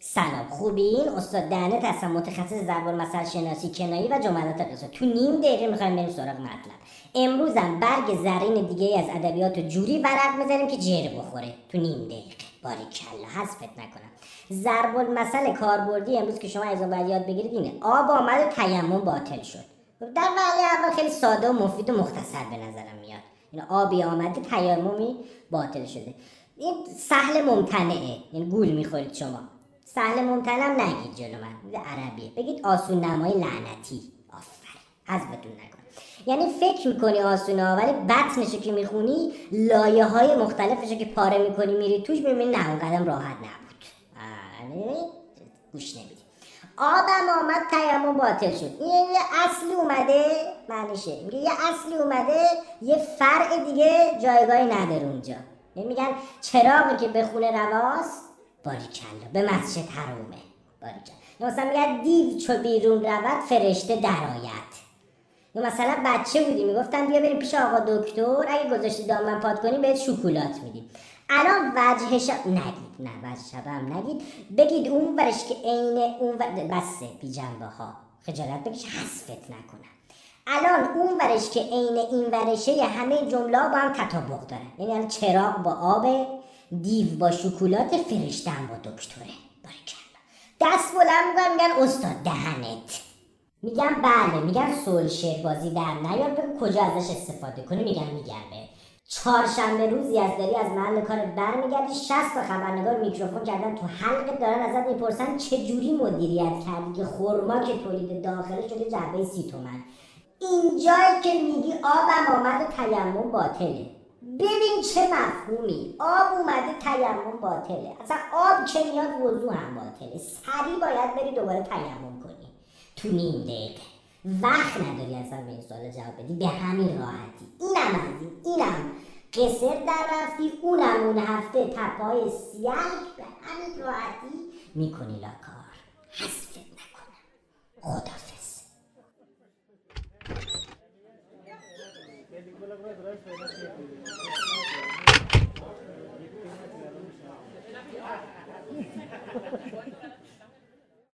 سلام خوبین استاد دهنت هستم متخصص ضرب المثل شناسی کنایی و جملات قصه تو نیم دقیقه می‌خوایم بریم سراغ مطلب. امروزم برگ زرین دیگه از ادبیات جوری ورق می‌زنیم که جر بخوره. تو نیم دقیقه. باری کلا حذفت نکنم. ضرب المثل کاربردی امروز که شما از باید یاد بگیرید اینه. آب آمد و تیمم باطل شد. در واقع اول خیلی ساده و مفید و مختصر به نظرم میاد. این آبی آمده تیممی باطل شده. این سهل ممتنعه. یعنی گول می‌خورید شما. سهل ممتنم نگید جلو من. عربیه. بگید آسون نمای لعنتی. آفرین. نکن یعنی فکر می‌کنی آسونه ولی بطنشو که می‌خونی لایه های مختلفشو که پاره می‌کنی میری توش ببینی نه اون قدم راحت نبود. آره گوش نمیدی. آبم آمد تیمم باطل شد. این یه اصلی اومده معنیشه. میگه یه اصلی اومده یه فرع دیگه جایگاهی نداره اونجا. یعنی میگن چراغی که به خونه رواست باریکلا. به مسجد حرومه باریکلا. مثلا میگن دیو چو بیرون رود فرشته درآید مثلا بچه بودی می‌گفتن بیا بریم پیش آقا دکتر اگه گذاشتی دامن پاد کنی بهت شکلات میدیم. الان وجه شب نگید نه وجه شب هم نگید. بگید اون ورش که عین اون ور... بسه بی جنبه ها خجالت بکش حذفت نکنن. الان اون ورش که عین این ورشه همه جمله با هم تطابق داره یعنی چراغ با آب دیو با شکلات فرشتن با دکتره. باریکلا دست بلند میگن میگن استاد دهنت. میگم بله میگن سول شعر بازی در نیار بگو کجا ازش استفاده کنی؟ میگم میگرده چهارشنبه روزی از داری از محل کار برمیگردی. شست تا خبرنگار میکروفون کردن تو حلقت دارن ازت می‌پرسن چه جوری مدیریت کردی که خورما که تولید داخله شده جعبه سی تومن. اینجایی که میگی آبم آمد و تیمم باطله. ببین چه مفهومی. آب اومده تیمم باطله. اصلا آب که میاد وضو هم باطله. سریع باید بری دوباره تیمم کنی. تو نیم دقیقه. وقت نداری اصلا به این سوال جواب بدی. به همین راحتی. اینم از این اینم. قصر در رفتی اونم اون هفته تپای سیاه به همین راحتی می‌کنی لاکار حذفت نکنم. خدافز